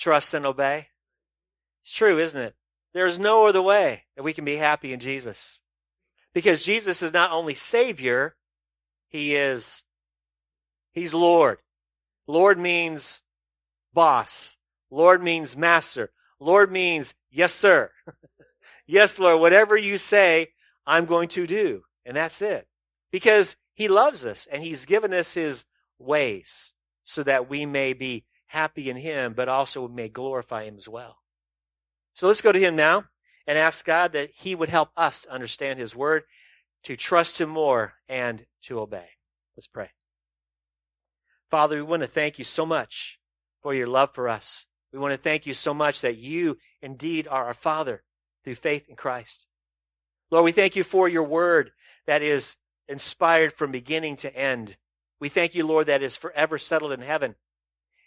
trust and obey? It's true, isn't it? There's no other way that we can be happy in Jesus. Because Jesus is not only Savior, He is, He's Lord. Lord means boss. Lord means master. Lord means yes, sir. yes, Lord, whatever you say, I'm going to do. And that's it. Because He loves us and He's given us His ways so that we may be happy in Him, but also may glorify Him as well. So let's go to Him now and ask God that He would help us understand His Word, to trust Him more, and to obey. Let's pray. Father, we want to thank you so much for your love for us. We want to thank you so much that you indeed are our Father through faith in Christ. Lord, we thank you for your word that is inspired from beginning to end. We thank you, Lord, that is forever settled in heaven.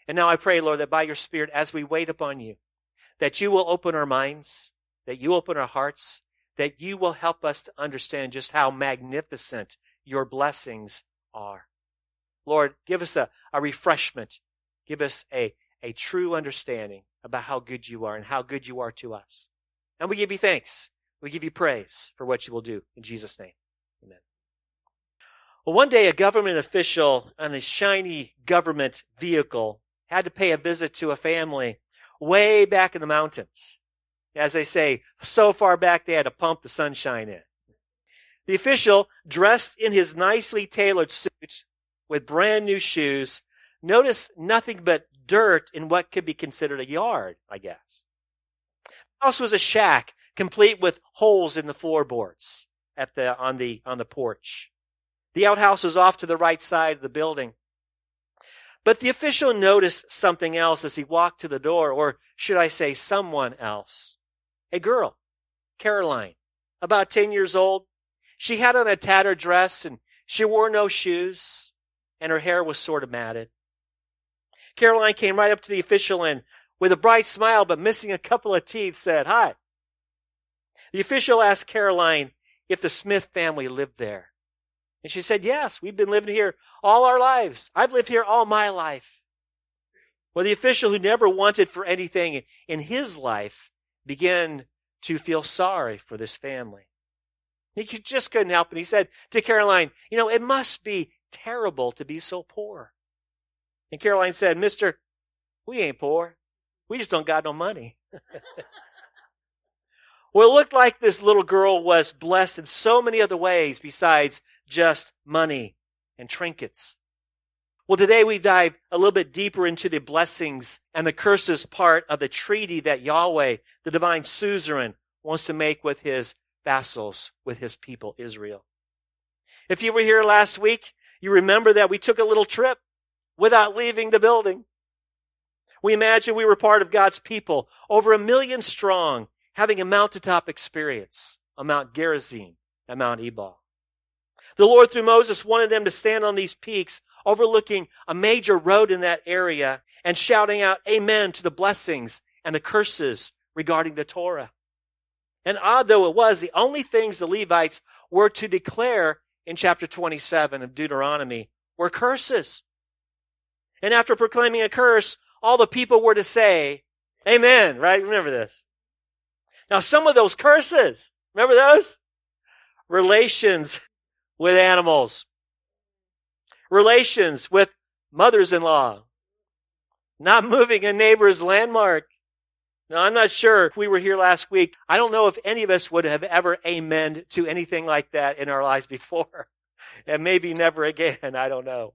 And now I pray, Lord, that by your Spirit, as we wait upon you, that you will open our minds, that you open our hearts, that you will help us to understand just how magnificent your blessings are. Lord, give us a, a refreshment. Give us a, a true understanding about how good you are and how good you are to us. And we give you thanks. We give you praise for what you will do. In Jesus' name. Amen. Well, one day a government official on a shiny government vehicle had to pay a visit to a family way back in the mountains. As they say, so far back they had to pump the sunshine in. The official, dressed in his nicely tailored suit with brand new shoes, noticed nothing but dirt in what could be considered a yard, I guess. The house was a shack, complete with holes in the floorboards at the, on the, on the porch. The outhouse was off to the right side of the building. But the official noticed something else as he walked to the door, or should I say someone else. A girl, Caroline, about 10 years old. She had on a tattered dress and she wore no shoes and her hair was sort of matted. Caroline came right up to the official and with a bright smile but missing a couple of teeth said, Hi. The official asked Caroline if the Smith family lived there. And she said, Yes, we've been living here all our lives. I've lived here all my life. Well, the official who never wanted for anything in his life began to feel sorry for this family. He just couldn't help it. He said to Caroline, You know, it must be terrible to be so poor. And Caroline said, Mister, we ain't poor. We just don't got no money. well, it looked like this little girl was blessed in so many other ways besides just money and trinkets. Well, today we dive a little bit deeper into the blessings and the curses part of the treaty that Yahweh, the divine suzerain, wants to make with his vassals, with his people, Israel. If you were here last week, you remember that we took a little trip without leaving the building. We imagine we were part of God's people, over a million strong, having a mountaintop experience on Mount Gerizim and Mount Ebal. The Lord, through Moses, wanted them to stand on these peaks overlooking a major road in that area and shouting out amen to the blessings and the curses regarding the Torah. And odd though it was, the only things the Levites were to declare in chapter 27 of Deuteronomy were curses. And after proclaiming a curse, all the people were to say, Amen, right? Remember this. Now, some of those curses, remember those? Relations with animals. Relations with mothers-in-law. Not moving a neighbor's landmark. Now, I'm not sure if we were here last week. I don't know if any of us would have ever amen to anything like that in our lives before. And maybe never again. I don't know.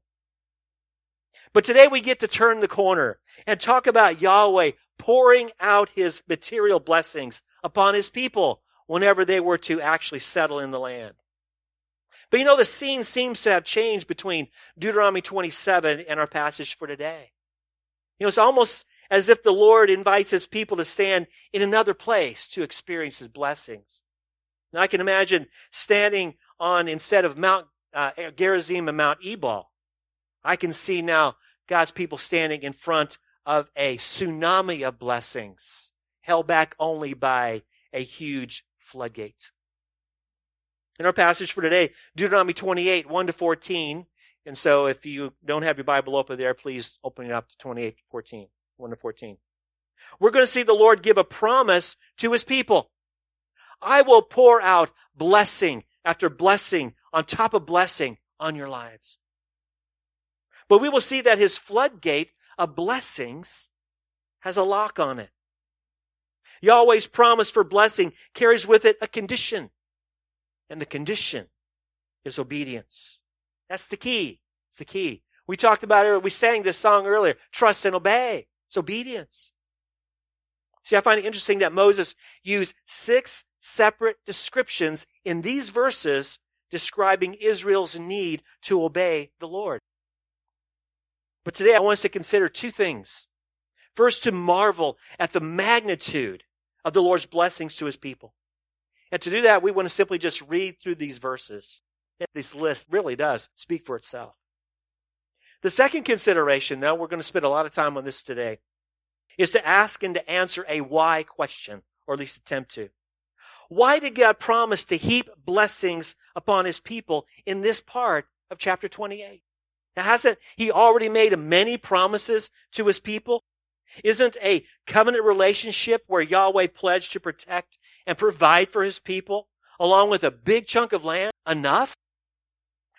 But today we get to turn the corner and talk about Yahweh pouring out his material blessings upon his people whenever they were to actually settle in the land. But you know, the scene seems to have changed between Deuteronomy 27 and our passage for today. You know, it's almost as if the Lord invites his people to stand in another place to experience his blessings. Now I can imagine standing on, instead of Mount uh, Gerizim and Mount Ebal, I can see now God's people standing in front of a tsunami of blessings, held back only by a huge floodgate. In our passage for today, Deuteronomy 28, 1 to 14. And so if you don't have your Bible open there, please open it up to 28, 14, 1 to 14. we're going to see the Lord give a promise to his people. I will pour out blessing after blessing on top of blessing on your lives. But we will see that his floodgate of blessings has a lock on it. Yahweh's promise for blessing carries with it a condition. And the condition is obedience. That's the key. It's the key. We talked about it, we sang this song earlier. Trust and obey. It's obedience. See, I find it interesting that Moses used six separate descriptions in these verses describing Israel's need to obey the Lord. But today I want us to consider two things. First, to marvel at the magnitude of the Lord's blessings to his people. And to do that, we want to simply just read through these verses. This list really does speak for itself. The second consideration, though, we're going to spend a lot of time on this today, is to ask and to answer a why question, or at least attempt to. Why did God promise to heap blessings upon his people in this part of chapter 28? Now, hasn't he already made many promises to his people? Isn't a covenant relationship where Yahweh pledged to protect and provide for his people, along with a big chunk of land, enough?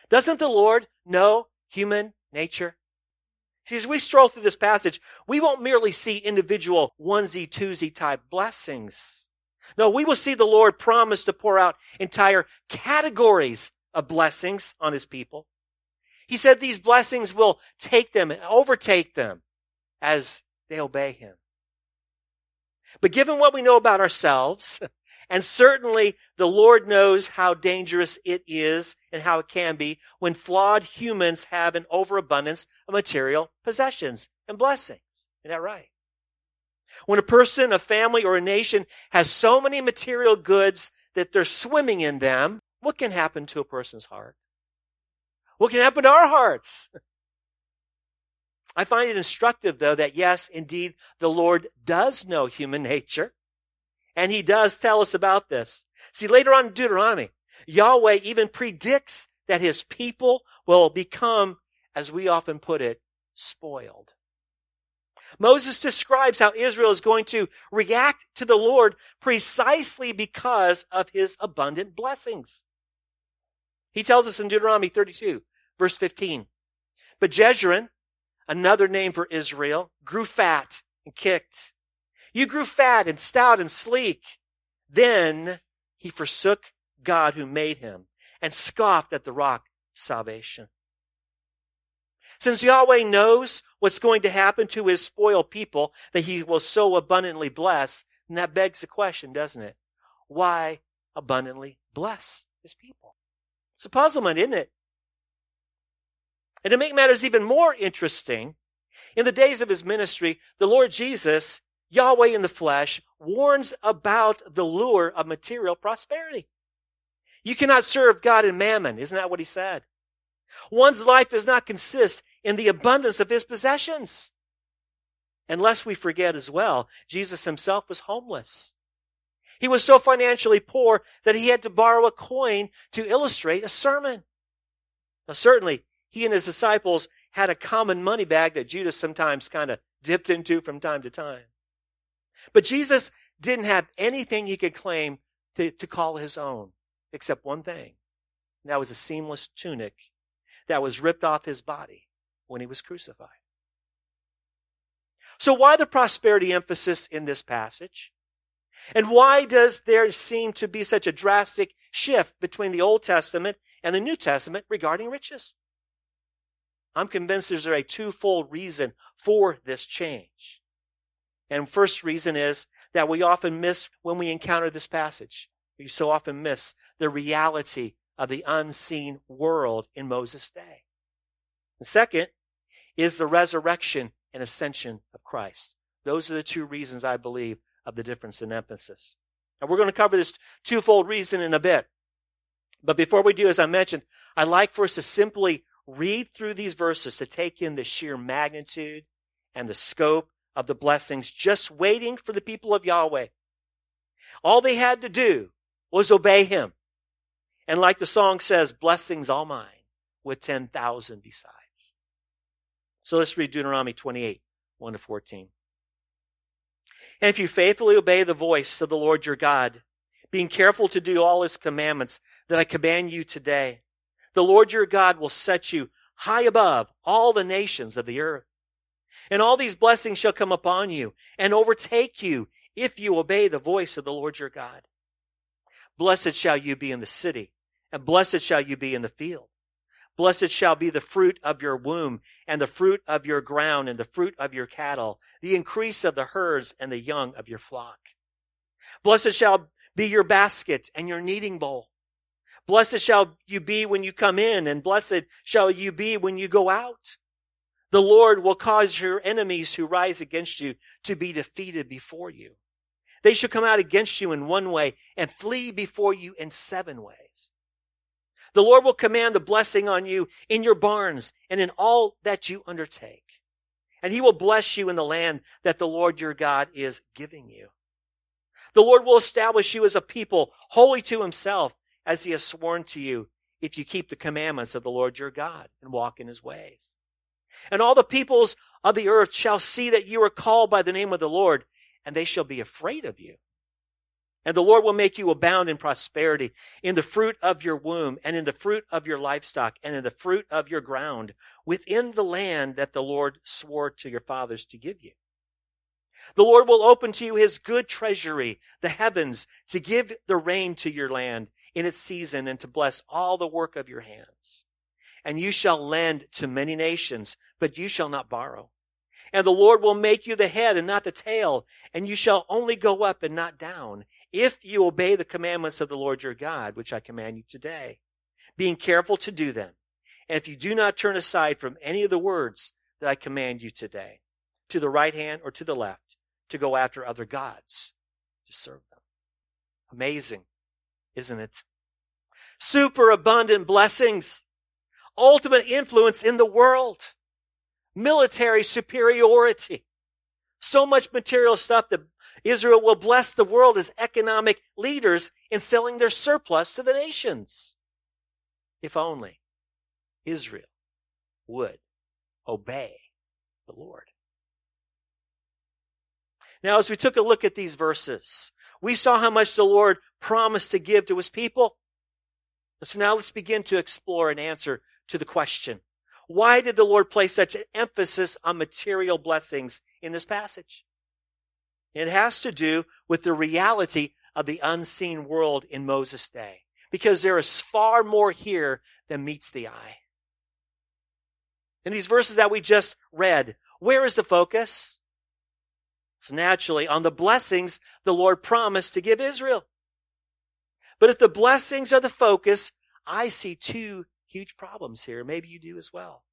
Doesn't the Lord know human nature? See, as we stroll through this passage, we won't merely see individual onesie twosie type blessings. No, we will see the Lord promise to pour out entire categories of blessings on his people. He said these blessings will take them and overtake them as they obey him. But given what we know about ourselves, and certainly the Lord knows how dangerous it is and how it can be when flawed humans have an overabundance of material possessions and blessings. Isn't that right? When a person, a family, or a nation has so many material goods that they're swimming in them, what can happen to a person's heart? What can happen to our hearts? I find it instructive, though, that yes, indeed, the Lord does know human nature. And he does tell us about this. See, later on in Deuteronomy, Yahweh even predicts that his people will become, as we often put it, spoiled. Moses describes how Israel is going to react to the Lord precisely because of his abundant blessings. He tells us in Deuteronomy 32, verse 15. But Jeshurun, another name for Israel, grew fat and kicked. You grew fat and stout and sleek. Then he forsook God who made him and scoffed at the rock salvation. Since Yahweh knows what's going to happen to his spoiled people that he will so abundantly bless, and that begs the question, doesn't it? Why abundantly bless his people? It's a puzzlement, isn't it? And to make matters even more interesting, in the days of his ministry, the Lord Jesus, Yahweh in the flesh, warns about the lure of material prosperity. You cannot serve God and mammon. Isn't that what he said? One's life does not consist in the abundance of his possessions. Unless we forget as well, Jesus himself was homeless. He was so financially poor that he had to borrow a coin to illustrate a sermon. Now, certainly, he and his disciples had a common money bag that Judas sometimes kind of dipped into from time to time. But Jesus didn't have anything he could claim to, to call his own except one thing. And that was a seamless tunic that was ripped off his body when he was crucified. So why the prosperity emphasis in this passage? And why does there seem to be such a drastic shift between the Old Testament and the New Testament regarding riches? I'm convinced there's a twofold reason for this change. And first reason is that we often miss when we encounter this passage. We so often miss the reality of the unseen world in Moses' day. And second is the resurrection and ascension of Christ. Those are the two reasons I believe of the difference in emphasis. And we're going to cover this twofold reason in a bit. But before we do, as I mentioned, I'd like for us to simply read through these verses to take in the sheer magnitude and the scope of the blessings just waiting for the people of Yahweh. All they had to do was obey him. And like the song says, blessings all mine with 10,000 besides. So let's read Deuteronomy 28, 1 to 14. And if you faithfully obey the voice of the Lord your God, being careful to do all his commandments that I command you today, the Lord your God will set you high above all the nations of the earth. And all these blessings shall come upon you and overtake you if you obey the voice of the Lord your God. Blessed shall you be in the city, and blessed shall you be in the field. Blessed shall be the fruit of your womb, and the fruit of your ground, and the fruit of your cattle, the increase of the herds, and the young of your flock. Blessed shall be your basket and your kneading bowl. Blessed shall you be when you come in, and blessed shall you be when you go out. The Lord will cause your enemies who rise against you to be defeated before you. They shall come out against you in one way and flee before you in seven ways. The Lord will command the blessing on you in your barns and in all that you undertake. And he will bless you in the land that the Lord your God is giving you. The Lord will establish you as a people holy to himself as he has sworn to you if you keep the commandments of the Lord your God and walk in his ways. And all the peoples of the earth shall see that you are called by the name of the Lord, and they shall be afraid of you. And the Lord will make you abound in prosperity, in the fruit of your womb, and in the fruit of your livestock, and in the fruit of your ground, within the land that the Lord swore to your fathers to give you. The Lord will open to you his good treasury, the heavens, to give the rain to your land in its season and to bless all the work of your hands. And you shall lend to many nations, but you shall not borrow. And the Lord will make you the head and not the tail, and you shall only go up and not down, if you obey the commandments of the Lord your God, which I command you today, being careful to do them. And if you do not turn aside from any of the words that I command you today, to the right hand or to the left, to go after other gods, to serve them. Amazing, isn't it? Super abundant blessings, ultimate influence in the world, military superiority, so much material stuff that Israel will bless the world as economic leaders in selling their surplus to the nations. If only Israel would obey the Lord. Now, as we took a look at these verses, we saw how much the Lord promised to give to his people. So now let's begin to explore an answer to the question. Why did the Lord place such an emphasis on material blessings in this passage? It has to do with the reality of the unseen world in Moses' day. Because there is far more here than meets the eye. In these verses that we just read, where is the focus? It's naturally on the blessings the Lord promised to give Israel. But if the blessings are the focus, I see two huge problems here. Maybe you do as well.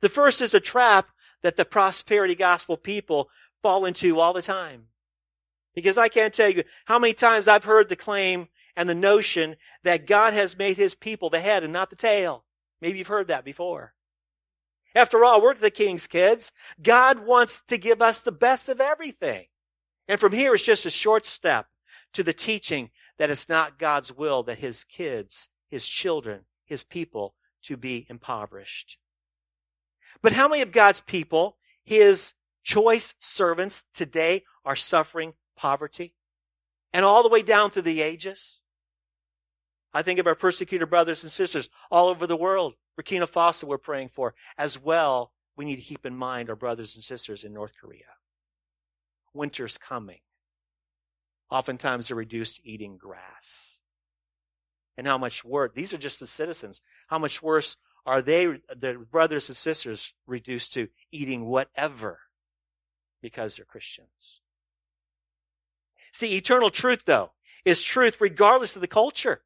The first is a trap that the prosperity gospel people fall into all the time. Because I can't tell you how many times I've heard the claim and the notion that God has made his people the head and not the tail. Maybe you've heard that before. After all, we're the king's kids. God wants to give us the best of everything. And from here, it's just a short step to the teaching that it's not God's will that his kids, his children, his people to be impoverished. But how many of God's people, his choice servants today are suffering poverty and all the way down through the ages? I think of our persecuted brothers and sisters all over the world. Burkina Faso we're praying for. As well, we need to keep in mind our brothers and sisters in North Korea. Winter's coming. Oftentimes they're reduced to eating grass. And how much worse, these are just the citizens. How much worse are they, the brothers and sisters, reduced to eating whatever because they're Christians? See, eternal truth, though, is truth regardless of the culture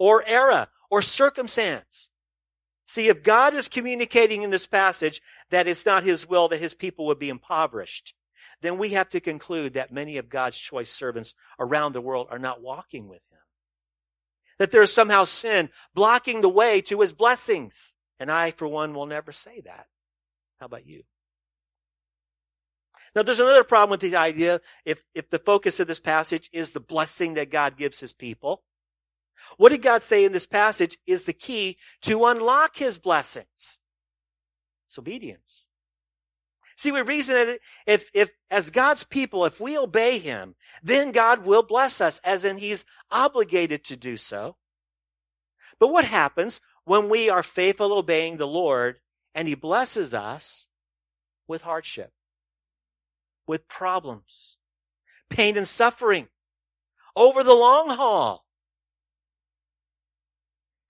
or era or circumstance. See, if God is communicating in this passage that it's not his will that his people would be impoverished, then we have to conclude that many of God's choice servants around the world are not walking with him. That there is somehow sin blocking the way to his blessings. And I, for one, will never say that. How about you? Now, there's another problem with the idea if, if the focus of this passage is the blessing that God gives his people. What did God say in this passage is the key to unlock his blessings? It's obedience. See, we reason it if, if, as God's people, if we obey Him, then God will bless us, as in He's obligated to do so. But what happens when we are faithful obeying the Lord and He blesses us with hardship, with problems, pain and suffering over the long haul?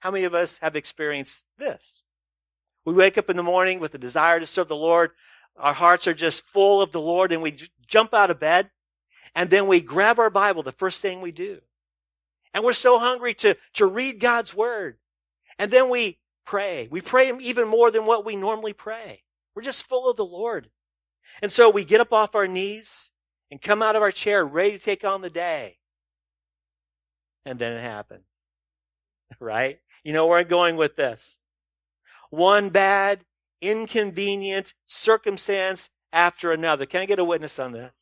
How many of us have experienced this? We wake up in the morning with a desire to serve the Lord, our hearts are just full of the Lord and we j- jump out of bed and then we grab our Bible the first thing we do. And we're so hungry to, to read God's word. And then we pray. We pray even more than what we normally pray. We're just full of the Lord. And so we get up off our knees and come out of our chair ready to take on the day. And then it happens. Right? You know where I'm going with this. One bad inconvenient circumstance after another. Can I get a witness on this?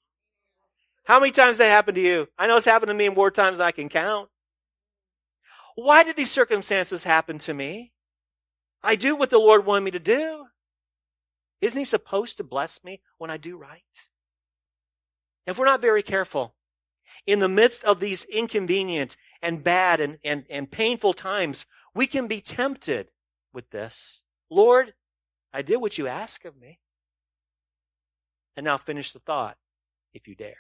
How many times that happened to you? I know it's happened to me more times than I can count. Why did these circumstances happen to me? I do what the Lord wanted me to do. Isn't He supposed to bless me when I do right? If we're not very careful, in the midst of these inconvenient and bad and, and, and painful times, we can be tempted with this. Lord, I did what you asked of me. And now finish the thought, if you dare.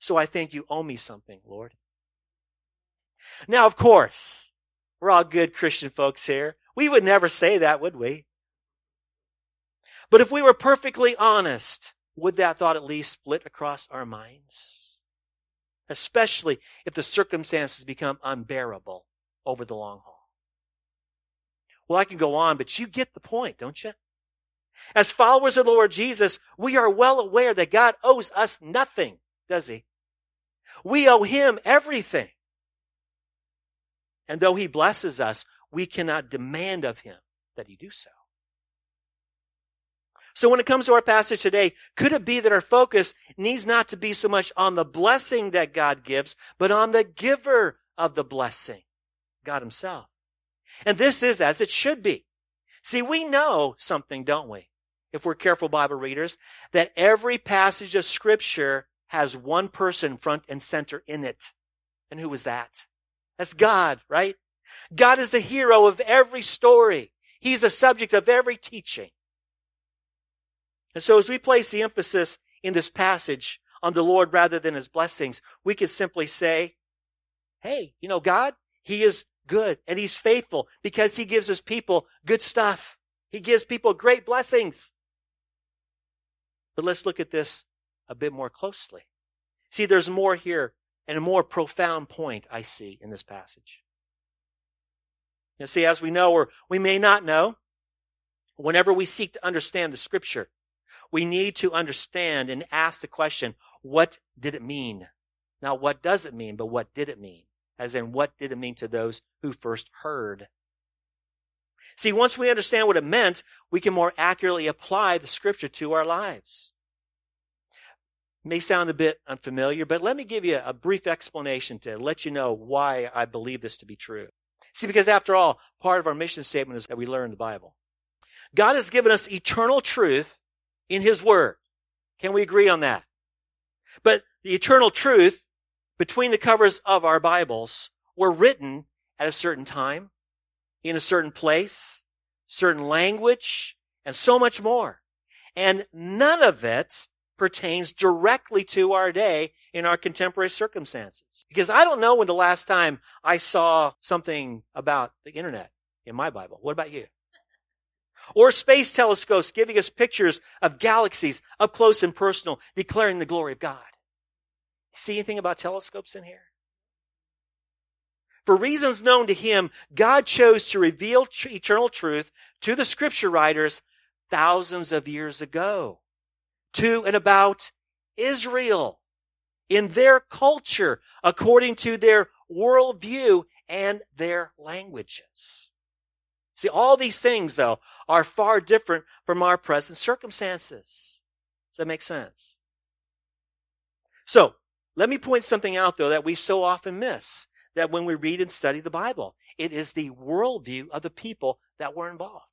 So I think you owe me something, Lord. Now, of course, we're all good Christian folks here. We would never say that, would we? But if we were perfectly honest, would that thought at least flit across our minds? Especially if the circumstances become unbearable over the long haul. Well, I can go on, but you get the point, don't you? As followers of the Lord Jesus, we are well aware that God owes us nothing, does he? We owe him everything. And though he blesses us, we cannot demand of him that he do so. So when it comes to our passage today, could it be that our focus needs not to be so much on the blessing that God gives, but on the giver of the blessing, God himself? And this is as it should be. See, we know something, don't we? If we're careful Bible readers, that every passage of scripture has one person front and center in it. And who was that? That's God, right? God is the hero of every story. He's the subject of every teaching. And so as we place the emphasis in this passage on the Lord rather than his blessings, we could simply say, Hey, you know, God, He is good and he's faithful because he gives his people good stuff. He gives people great blessings. But let's look at this a bit more closely. See, there's more here and a more profound point I see in this passage. You see, as we know or we may not know, whenever we seek to understand the scripture, we need to understand and ask the question, what did it mean? Now, what does it mean, but what did it mean? as in what did it mean to those who first heard. See, once we understand what it meant, we can more accurately apply the scripture to our lives. It may sound a bit unfamiliar, but let me give you a brief explanation to let you know why I believe this to be true. See, because after all, part of our mission statement is that we learn the Bible. God has given us eternal truth in His Word. Can we agree on that? But the eternal truth between the covers of our Bibles were written at a certain time, in a certain place, certain language, and so much more. And none of it pertains directly to our day in our contemporary circumstances. Because I don't know when the last time I saw something about the internet in my Bible. What about you? Or space telescopes giving us pictures of galaxies up close and personal, declaring the glory of God. See anything about telescopes in here? For reasons known to him, God chose to reveal tr- eternal truth to the scripture writers thousands of years ago to and about Israel in their culture according to their worldview and their languages. See, all these things, though, are far different from our present circumstances. Does that make sense? So, let me point something out, though, that we so often miss that when we read and study the Bible, it is the worldview of the people that were involved.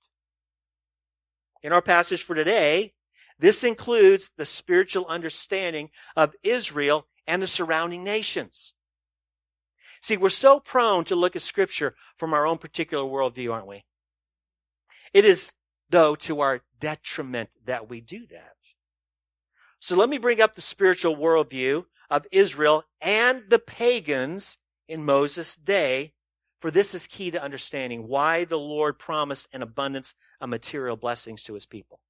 in our passage for today, this includes the spiritual understanding of Israel and the surrounding nations. See, we're so prone to look at scripture from our own particular worldview, aren't we? It is, though, to our detriment that we do that. So let me bring up the spiritual worldview of Israel and the pagans in Moses' day, for this is key to understanding why the Lord promised an abundance of material blessings to his people.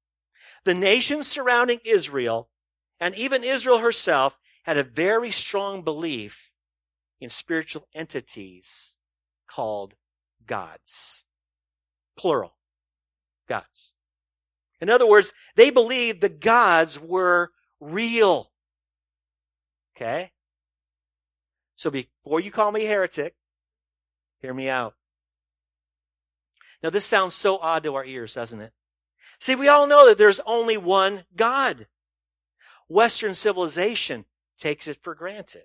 The nations surrounding Israel, and even Israel herself, had a very strong belief in spiritual entities called gods. Plural. Gods. In other words, they believed the gods were real. Okay? So before you call me heretic, hear me out. Now this sounds so odd to our ears, doesn't it? See, we all know that there's only one God. Western civilization takes it for granted.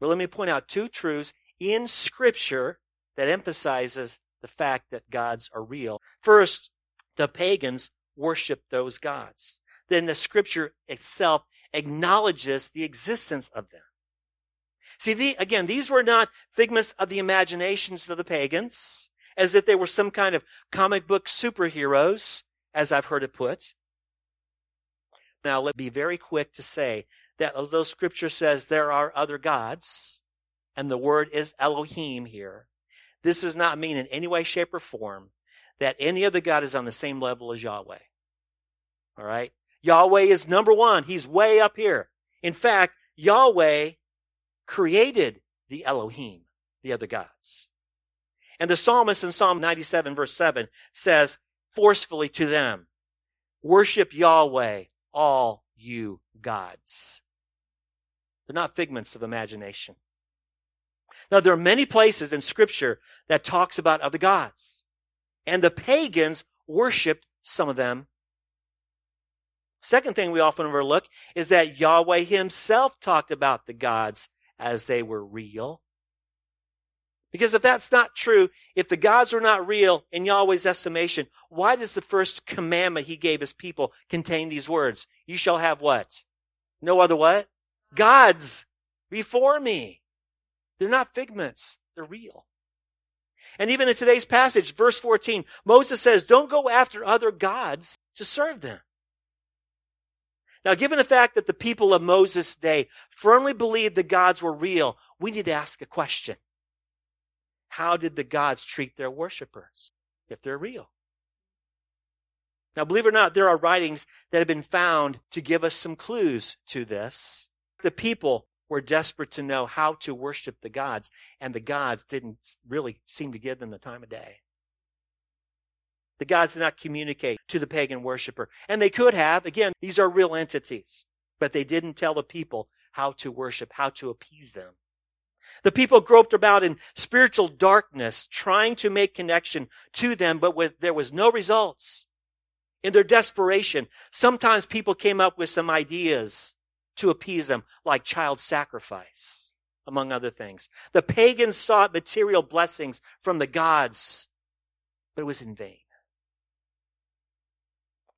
But let me point out two truths in scripture that emphasizes the fact that gods are real. First, the pagans worship those gods. Then the scripture itself acknowledges the existence of them. See, the, again, these were not figments of the imaginations of the pagans, as if they were some kind of comic book superheroes, as I've heard it put. Now, let me be very quick to say that although scripture says there are other gods, and the word is Elohim here, this does not mean in any way, shape, or form that any other God is on the same level as Yahweh. All right? Yahweh is number one. He's way up here. In fact, Yahweh created the Elohim, the other gods. And the psalmist in Psalm 97 verse 7 says forcefully to them, worship Yahweh, all you gods. They're not figments of imagination. Now, there are many places in scripture that talks about other gods. And the pagans worshiped some of them. Second thing we often overlook is that Yahweh himself talked about the gods as they were real. Because if that's not true, if the gods were not real in Yahweh's estimation, why does the first commandment he gave his people contain these words? You shall have what? No other what? Gods before me. They're not figments. They're real. And even in today's passage, verse 14, Moses says, don't go after other gods to serve them. Now, given the fact that the people of Moses' day firmly believed the gods were real, we need to ask a question. How did the gods treat their worshippers if they're real? Now, believe it or not, there are writings that have been found to give us some clues to this. The people were desperate to know how to worship the gods, and the gods didn't really seem to give them the time of day. The gods did not communicate to the pagan worshiper. And they could have. Again, these are real entities. But they didn't tell the people how to worship, how to appease them. The people groped about in spiritual darkness, trying to make connection to them, but with, there was no results. In their desperation, sometimes people came up with some ideas to appease them, like child sacrifice, among other things. The pagans sought material blessings from the gods, but it was in vain.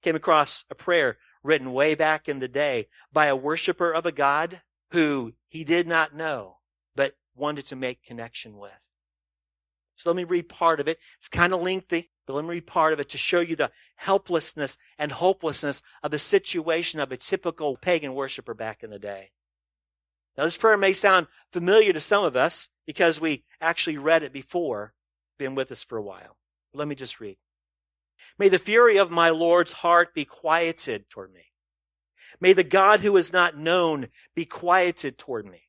Came across a prayer written way back in the day by a worshiper of a God who he did not know but wanted to make connection with. So let me read part of it. It's kind of lengthy, but let me read part of it to show you the helplessness and hopelessness of the situation of a typical pagan worshiper back in the day. Now, this prayer may sound familiar to some of us because we actually read it before, been with us for a while. Let me just read. May the fury of my Lord's heart be quieted toward me. May the God who is not known be quieted toward me.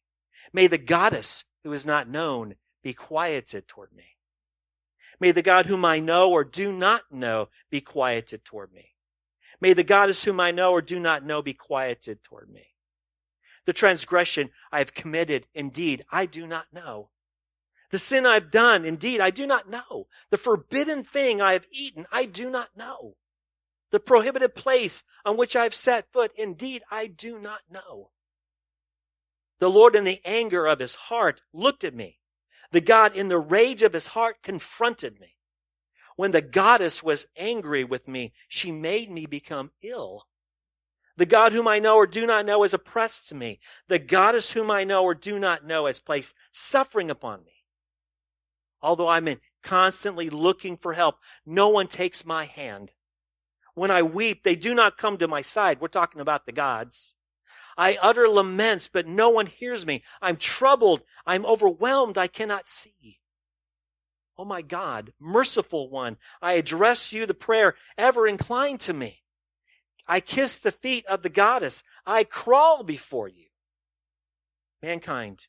May the goddess who is not known be quieted toward me. May the God whom I know or do not know be quieted toward me. May the goddess whom I know or do not know be quieted toward me. The transgression I have committed, indeed, I do not know. The sin I've done, indeed, I do not know. The forbidden thing I have eaten, I do not know. The prohibited place on which I have set foot, indeed, I do not know. The Lord in the anger of his heart looked at me. The God in the rage of his heart confronted me. When the goddess was angry with me, she made me become ill. The God whom I know or do not know is oppressed me. The goddess whom I know or do not know has placed suffering upon me. Although I'm constantly looking for help, no one takes my hand. When I weep, they do not come to my side. We're talking about the gods. I utter laments, but no one hears me. I'm troubled. I'm overwhelmed. I cannot see. Oh my God, merciful one, I address you the prayer, ever inclined to me. I kiss the feet of the goddess. I crawl before you. Mankind,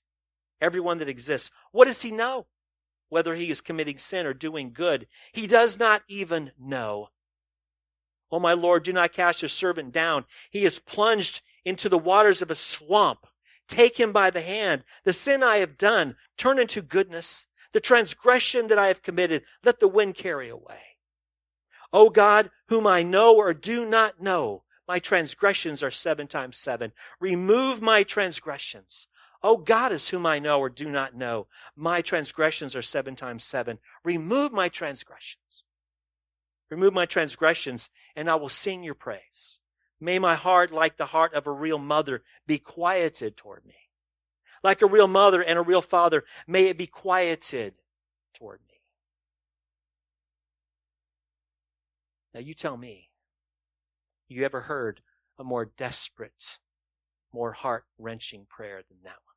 everyone that exists, what does he know? Whether he is committing sin or doing good, he does not even know. Oh, my Lord, do not cast your servant down. He is plunged into the waters of a swamp. Take him by the hand. The sin I have done, turn into goodness. The transgression that I have committed, let the wind carry away. O God, whom I know or do not know, my transgressions are seven times seven. Remove my transgressions. O goddess whom I know or do not know, my transgressions are seven times seven. Remove my transgressions. Remove my transgressions, and I will sing your praise. May my heart, like the heart of a real mother, be quieted toward me. Like a real mother and a real father, may it be quieted toward me. Now you tell me, you ever heard a more desperate, more heart wrenching prayer than that one?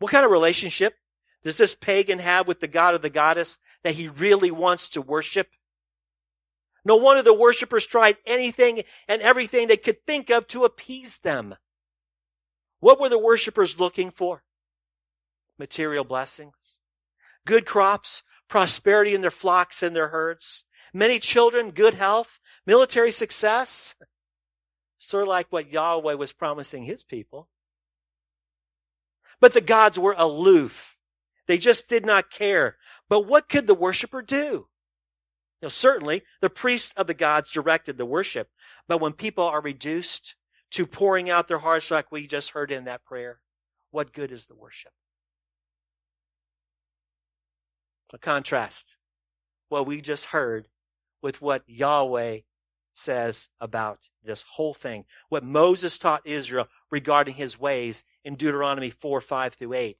What kind of relationship does this pagan have with the God of the goddess that he really wants to worship? No wonder the worshippers tried anything and everything they could think of to appease them. What were the worshippers looking for? Material blessings, good crops, prosperity in their flocks and their herds, many children, good health, military success. Sort of like what Yahweh was promising his people. But the gods were aloof. They just did not care. But what could the worshiper do? Certainly the priests of the gods directed the worship, but when people are reduced to pouring out their hearts like we just heard in that prayer, what good is the worship? A contrast what we just heard with what Yahweh says about this whole thing. What Moses taught Israel regarding his ways in Deuteronomy 4, 5 through 8.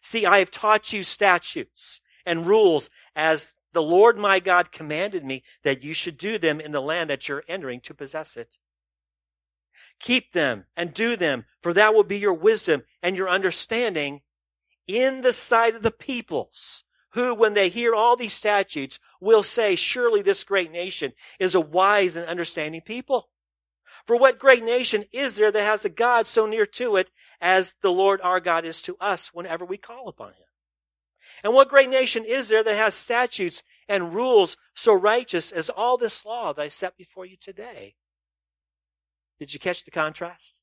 See, I have taught you statutes and rules as the Lord my God commanded me that you should do them in the land that you're entering to possess it. Keep them and do them, for that will be your wisdom and your understanding in the sight of the peoples who, when they hear all these statutes, will say, surely this great nation is a wise and understanding people. For what great nation is there that has a God so near to it as the Lord our God is to us whenever we call upon him? And what great nation is there that has statutes and rules so righteous as all this law that I set before you today? Did you catch the contrast?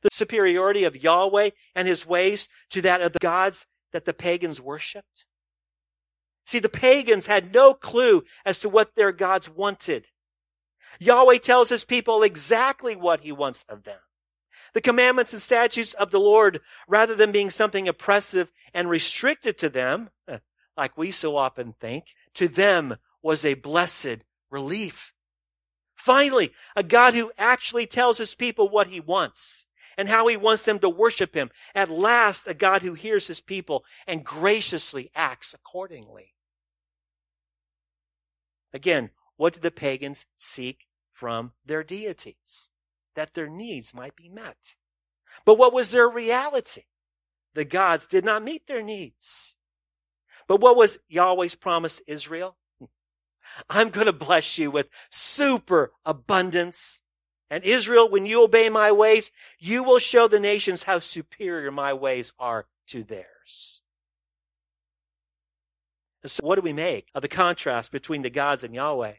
The superiority of Yahweh and his ways to that of the gods that the pagans worshiped? See, the pagans had no clue as to what their gods wanted. Yahweh tells his people exactly what he wants of them. The commandments and statutes of the Lord, rather than being something oppressive and restricted to them, like we so often think, to them was a blessed relief. Finally, a God who actually tells his people what he wants and how he wants them to worship him. At last, a God who hears his people and graciously acts accordingly. Again, what did the pagans seek from their deities? That their needs might be met. But what was their reality? The gods did not meet their needs. But what was Yahweh's promise Israel? I'm going to bless you with super abundance and Israel, when you obey my ways, you will show the nations how superior my ways are to theirs. And so what do we make of the contrast between the gods and Yahweh?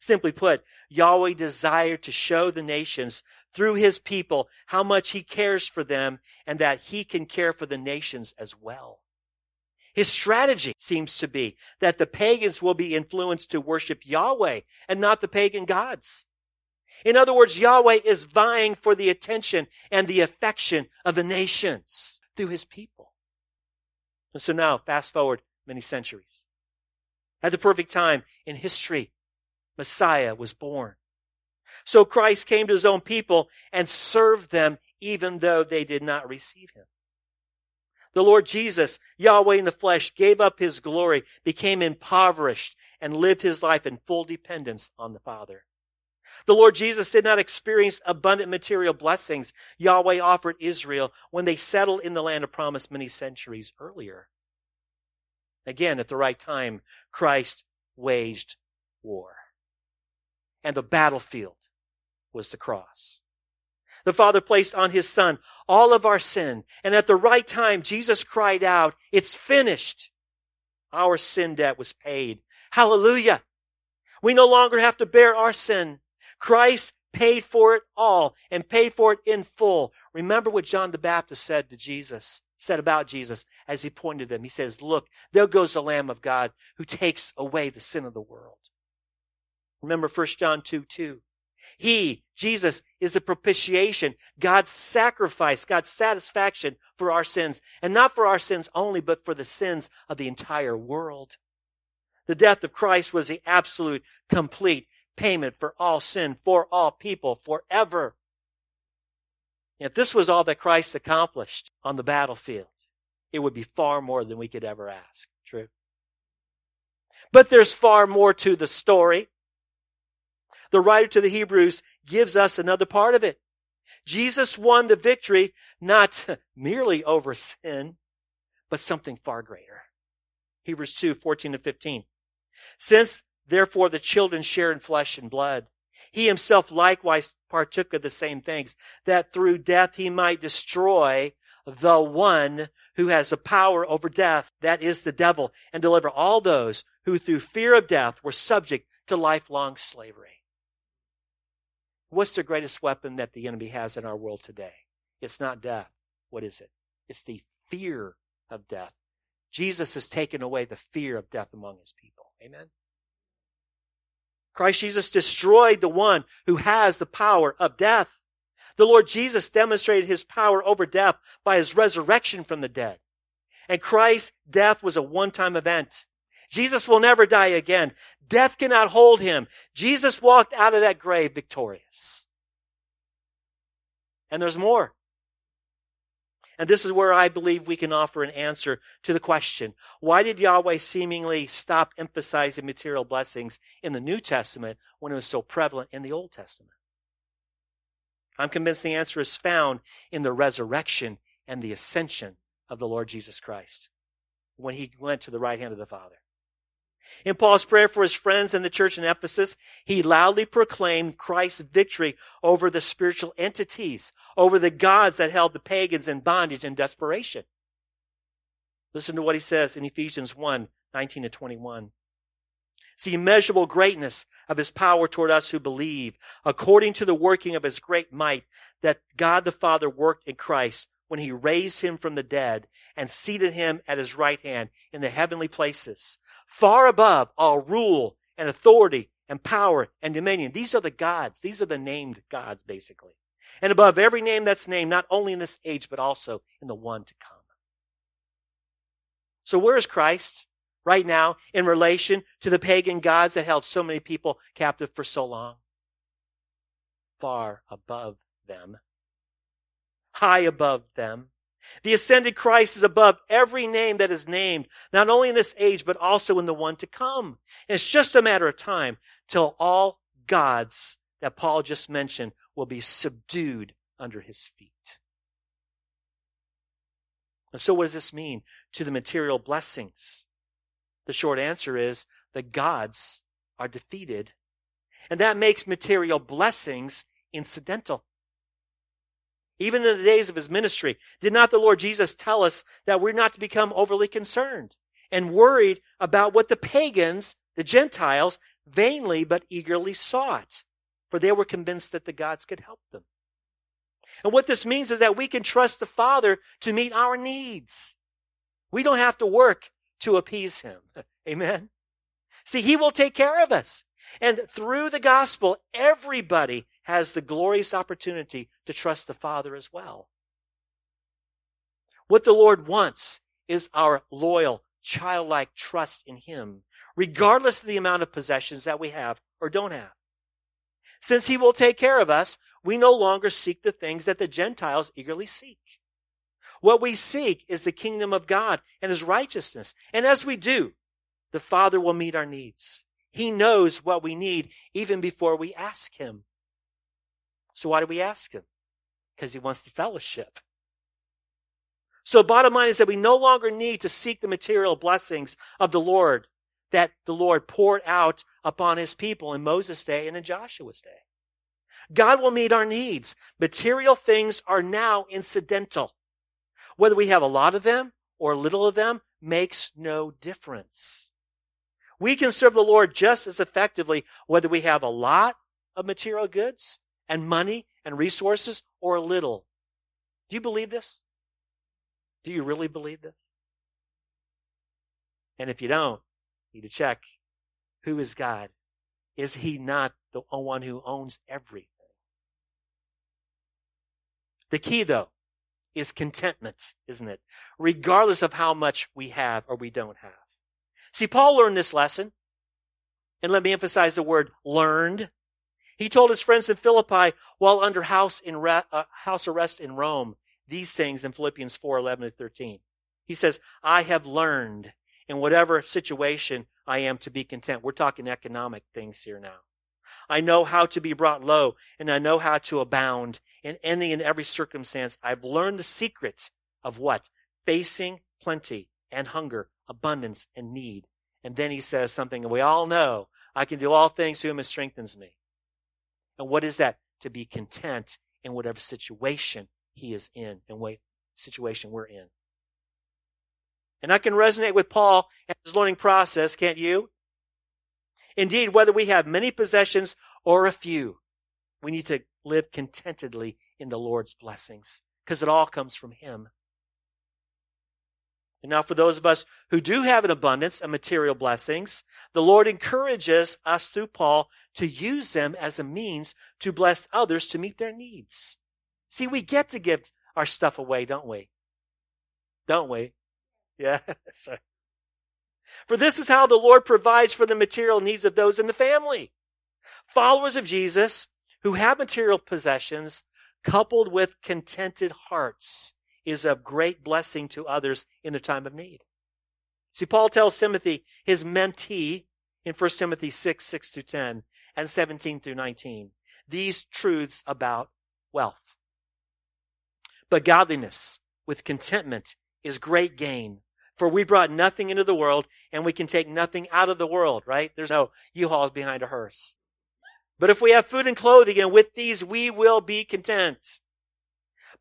Simply put, Yahweh desired to show the nations through his people how much he cares for them and that he can care for the nations as well. His strategy seems to be that the pagans will be influenced to worship Yahweh and not the pagan gods. In other words, Yahweh is vying for the attention and the affection of the nations through his people. And so now, fast forward many centuries. At the perfect time in history, Messiah was born. So Christ came to his own people and served them even though they did not receive him. The Lord Jesus, Yahweh in the flesh, gave up his glory, became impoverished, and lived his life in full dependence on the Father. The Lord Jesus did not experience abundant material blessings Yahweh offered Israel when they settled in the land of promise many centuries earlier. Again, at the right time, Christ waged war. And the battlefield was the cross. The Father placed on His Son all of our sin. And at the right time, Jesus cried out, it's finished. Our sin debt was paid. Hallelujah. We no longer have to bear our sin. Christ paid for it all and paid for it in full. Remember what John the Baptist said to Jesus, said about Jesus as he pointed them. He says, look, there goes the Lamb of God who takes away the sin of the world. Remember 1 John 2, 2. He, Jesus, is the propitiation, God's sacrifice, God's satisfaction for our sins. And not for our sins only, but for the sins of the entire world. The death of Christ was the absolute, complete payment for all sin, for all people, forever. If this was all that Christ accomplished on the battlefield, it would be far more than we could ever ask. True. But there's far more to the story. The writer to the Hebrews gives us another part of it. Jesus won the victory not merely over sin, but something far greater. Hebrews 2, 14 to 15. Since therefore the children share in flesh and blood, he himself likewise partook of the same things, that through death he might destroy the one who has the power over death, that is the devil, and deliver all those who through fear of death were subject to lifelong slavery. What's the greatest weapon that the enemy has in our world today? It's not death. What is it? It's the fear of death. Jesus has taken away the fear of death among his people. Amen. Christ Jesus destroyed the one who has the power of death. The Lord Jesus demonstrated his power over death by his resurrection from the dead. And Christ's death was a one-time event. Jesus will never die again. Death cannot hold him. Jesus walked out of that grave victorious. And there's more. And this is where I believe we can offer an answer to the question why did Yahweh seemingly stop emphasizing material blessings in the New Testament when it was so prevalent in the Old Testament? I'm convinced the answer is found in the resurrection and the ascension of the Lord Jesus Christ when he went to the right hand of the Father. In Paul's prayer for his friends in the church in Ephesus, he loudly proclaimed Christ's victory over the spiritual entities, over the gods that held the pagans in bondage and desperation. Listen to what he says in Ephesians 1 19 to 21. See immeasurable greatness of his power toward us who believe, according to the working of his great might that God the Father worked in Christ when he raised him from the dead and seated him at his right hand in the heavenly places far above all rule and authority and power and dominion. These are the gods. These are the named gods, basically. And above every name that's named, not only in this age, but also in the one to come. So where is Christ right now in relation to the pagan gods that held so many people captive for so long? Far above them. High above them. The ascended Christ is above every name that is named, not only in this age, but also in the one to come. And it's just a matter of time till all gods that Paul just mentioned will be subdued under his feet. And so what does this mean to the material blessings? The short answer is the gods are defeated. And that makes material blessings incidental even in the days of his ministry. Did not the Lord Jesus tell us that we're not to become overly concerned and worried about what the pagans, the Gentiles, vainly but eagerly sought? For they were convinced that the gods could help them. And what this means is that we can trust the Father to meet our needs. We don't have to work to appease Him. Amen. See, He will take care of us. And through the gospel, everybody has the glorious opportunity to trust the Father as well. What the Lord wants is our loyal childlike trust in Him, regardless of the amount of possessions that we have or don't have. Since He will take care of us, we no longer seek the things that the Gentiles eagerly seek. What we seek is the kingdom of God and His righteousness. And as we do, the Father will meet our needs. He knows what we need even before we ask Him. So why do we ask Him? Because He wants the fellowship. So bottom line is that we no longer need to seek the material blessings of the Lord that the Lord poured out upon his people in Moses' day and in Joshua's day. God will meet our needs. Material things are now incidental. Whether we have a lot of them or little of them makes no difference. We can serve the Lord just as effectively whether we have a lot of material goods and money and resources or a little. Do you believe this? Do you really believe this? And if you don't, you need to check who is God? Is he not the one who owns everything? The key, though, is contentment, isn't it? Regardless of how much we have or we don't have. See, Paul learned this lesson. And let me emphasize the word learned. He told his friends in Philippi while under house, in uh, house arrest in Rome these things in Philippians 4 11 to 13. He says, I have learned in whatever situation I am to be content. We're talking economic things here now. I know how to be brought low and I know how to abound in any and every circumstance. I've learned the secret of what? Facing plenty and hunger, abundance and need. And then he says something we all know. I can do all things to whom strengthens me. And what is that? To be content in whatever situation he is in and what situation we're in. And I can resonate with Paul and his learning process, can't you? Indeed, whether we have many possessions or a few, we need to live contentedly in the Lord's blessings because it all comes from Him. And now, for those of us who do have an abundance of material blessings, the Lord encourages us through Paul to use them as a means to bless others to meet their needs. See, we get to give our stuff away, don't we? Don't we? Yeah, that's right. For this is how the Lord provides for the material needs of those in the family. Followers of Jesus who have material possessions coupled with contented hearts is of great blessing to others in their time of need. See, Paul tells Timothy, his mentee, in 1 Timothy 6, 6 through 10, and 17 through 19, these truths about wealth. But godliness with contentment is great gain. For we brought nothing into the world and we can take nothing out of the world, right? There's no U-Hauls behind a hearse. But if we have food and clothing and with these we will be content.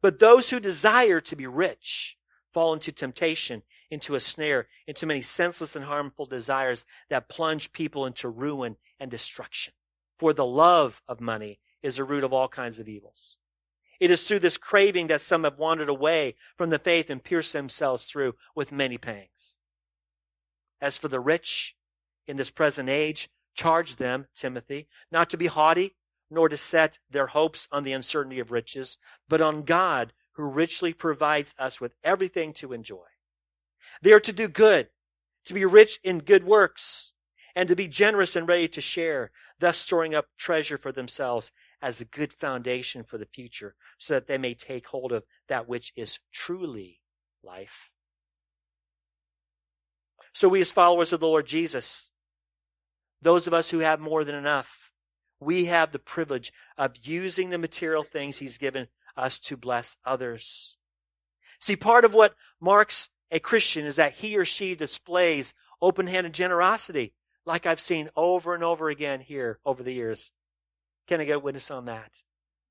But those who desire to be rich fall into temptation, into a snare, into many senseless and harmful desires that plunge people into ruin and destruction. For the love of money is the root of all kinds of evils. It is through this craving that some have wandered away from the faith and pierced themselves through with many pangs. As for the rich in this present age, charge them, Timothy, not to be haughty, nor to set their hopes on the uncertainty of riches, but on God who richly provides us with everything to enjoy. They are to do good, to be rich in good works, and to be generous and ready to share, thus storing up treasure for themselves as a good foundation for the future so that they may take hold of that which is truly life. So we as followers of the Lord Jesus, those of us who have more than enough, we have the privilege of using the material things he's given us to bless others. See, part of what marks a Christian is that he or she displays open-handed generosity, like I've seen over and over again here over the years. Can I get witness on that?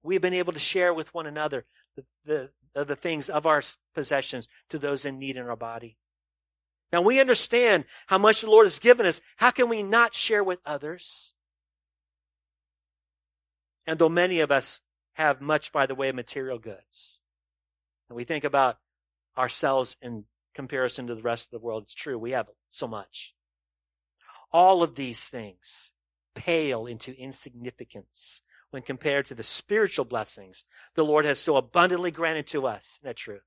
We've been able to share with one another the, the, the things of our possessions to those in need in our body. Now we understand how much the Lord has given us. How can we not share with others? And though many of us have much by the way of material goods, and we think about ourselves in comparison to the rest of the world, it's true. We have so much. All of these things pale into insignificance when compared to the spiritual blessings the Lord has so abundantly granted to us. Isn't that true?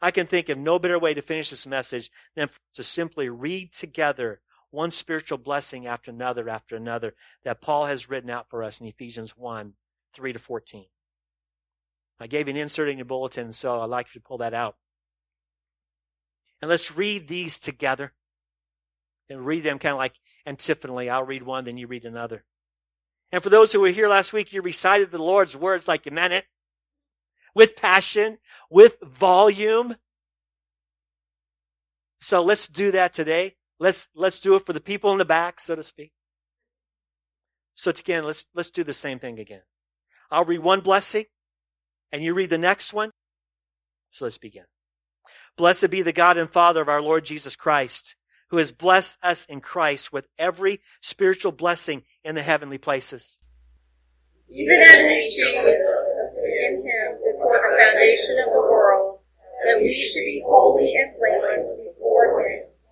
I can think of no better way to finish this message than to simply read together one spiritual blessing after another after another that Paul has written out for us in Ephesians 1 3 to 14. I gave you an insert in your bulletin, so I'd like you to pull that out. And let's read these together and read them kind of like antiphonally. I'll read one, then you read another. And for those who were here last week, you recited the Lord's words like you meant it with passion, with volume. So let's do that today. Let's, let's do it for the people in the back, so to speak. So again, let's, let's do the same thing again. I'll read one blessing and you read the next one. So let's begin. Blessed be the God and Father of our Lord Jesus Christ, who has blessed us in Christ with every spiritual blessing in the heavenly places. Even as he chose in him before the foundation of the world, that we should be holy and blameless before him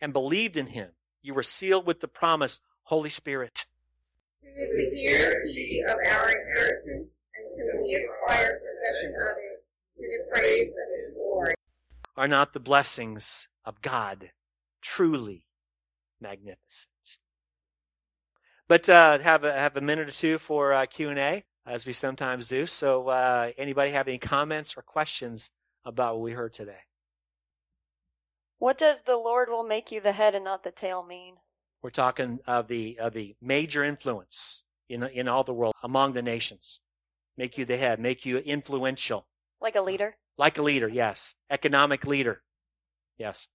and believed in him, you were sealed with the promise, Holy Spirit. Who is the guarantee of our inheritance until we acquire possession of it to the praise of his glory. Are not the blessings of God truly magnificent? But uh, have a, have a minute or two for uh, Q and A, as we sometimes do. So, uh, anybody have any comments or questions about what we heard today? What does the Lord will make you the head and not the tail mean? We're talking of the of the major influence in in all the world among the nations. Make you the head, make you influential. Like a leader? Like a leader, yes. Economic leader. Yes.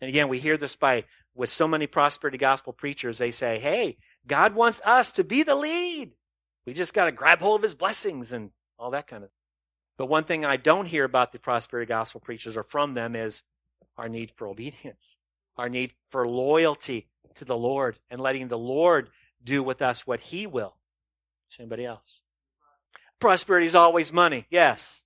And again, we hear this by with so many prosperity gospel preachers. They say, "Hey, God wants us to be the lead. We just got to grab hold of his blessings and all that kind of." But one thing I don't hear about the prosperity gospel preachers or from them is our need for obedience, our need for loyalty to the Lord and letting the Lord do with us what he will. Is anybody else? Prosperity is always money. Yes.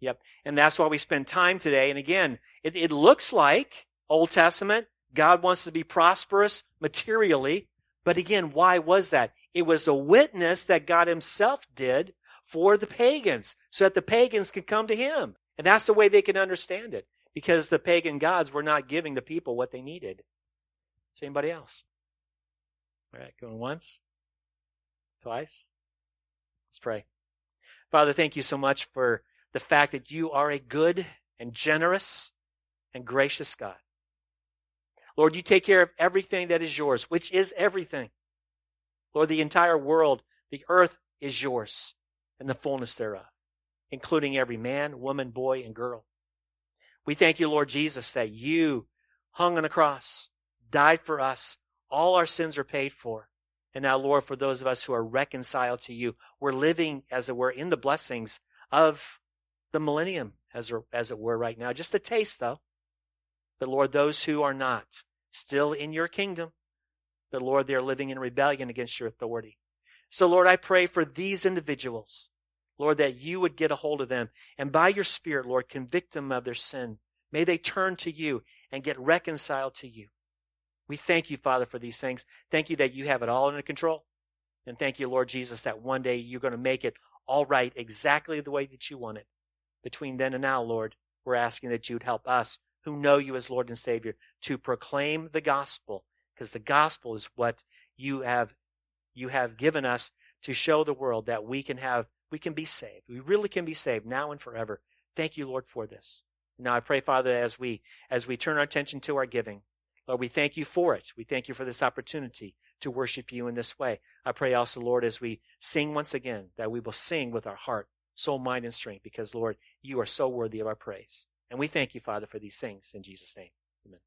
Yep. And that's why we spend time today. And again, it, it looks like Old Testament, God wants to be prosperous materially. But again, why was that? It was a witness that God himself did for the pagans so that the pagans could come to him. And that's the way they can understand it because the pagan gods were not giving the people what they needed. Is anybody else? All right, going once, twice. Let's pray. Father, thank you so much for the fact that you are a good and generous and gracious God. Lord, you take care of everything that is yours, which is everything. Lord, the entire world, the earth is yours and the fullness thereof, including every man, woman, boy, and girl. We thank you, Lord Jesus, that you hung on a cross, died for us. All our sins are paid for. And now, Lord, for those of us who are reconciled to you, we're living, as it were, in the blessings of the millennium, as, as it were, right now. Just a taste, though. But Lord, those who are not still in your kingdom, but Lord, they're living in rebellion against your authority. So, Lord, I pray for these individuals, Lord, that you would get a hold of them and by your Spirit, Lord, convict them of their sin. May they turn to you and get reconciled to you. We thank you, Father, for these things. Thank you that you have it all under control. And thank you, Lord Jesus, that one day you're going to make it all right exactly the way that you want it. Between then and now, Lord, we're asking that you'd help us who know you as Lord and Savior to proclaim the gospel because the gospel is what you have you have given us to show the world that we can have we can be saved. We really can be saved now and forever. Thank you, Lord, for this. Now I pray, Father, as we as we turn our attention to our giving, Lord, we thank you for it. We thank you for this opportunity to worship you in this way. I pray also, Lord, as we sing once again, that we will sing with our heart, soul, mind, and strength, because, Lord, you are so worthy of our praise. And we thank you, Father, for these things in Jesus' name. Amen.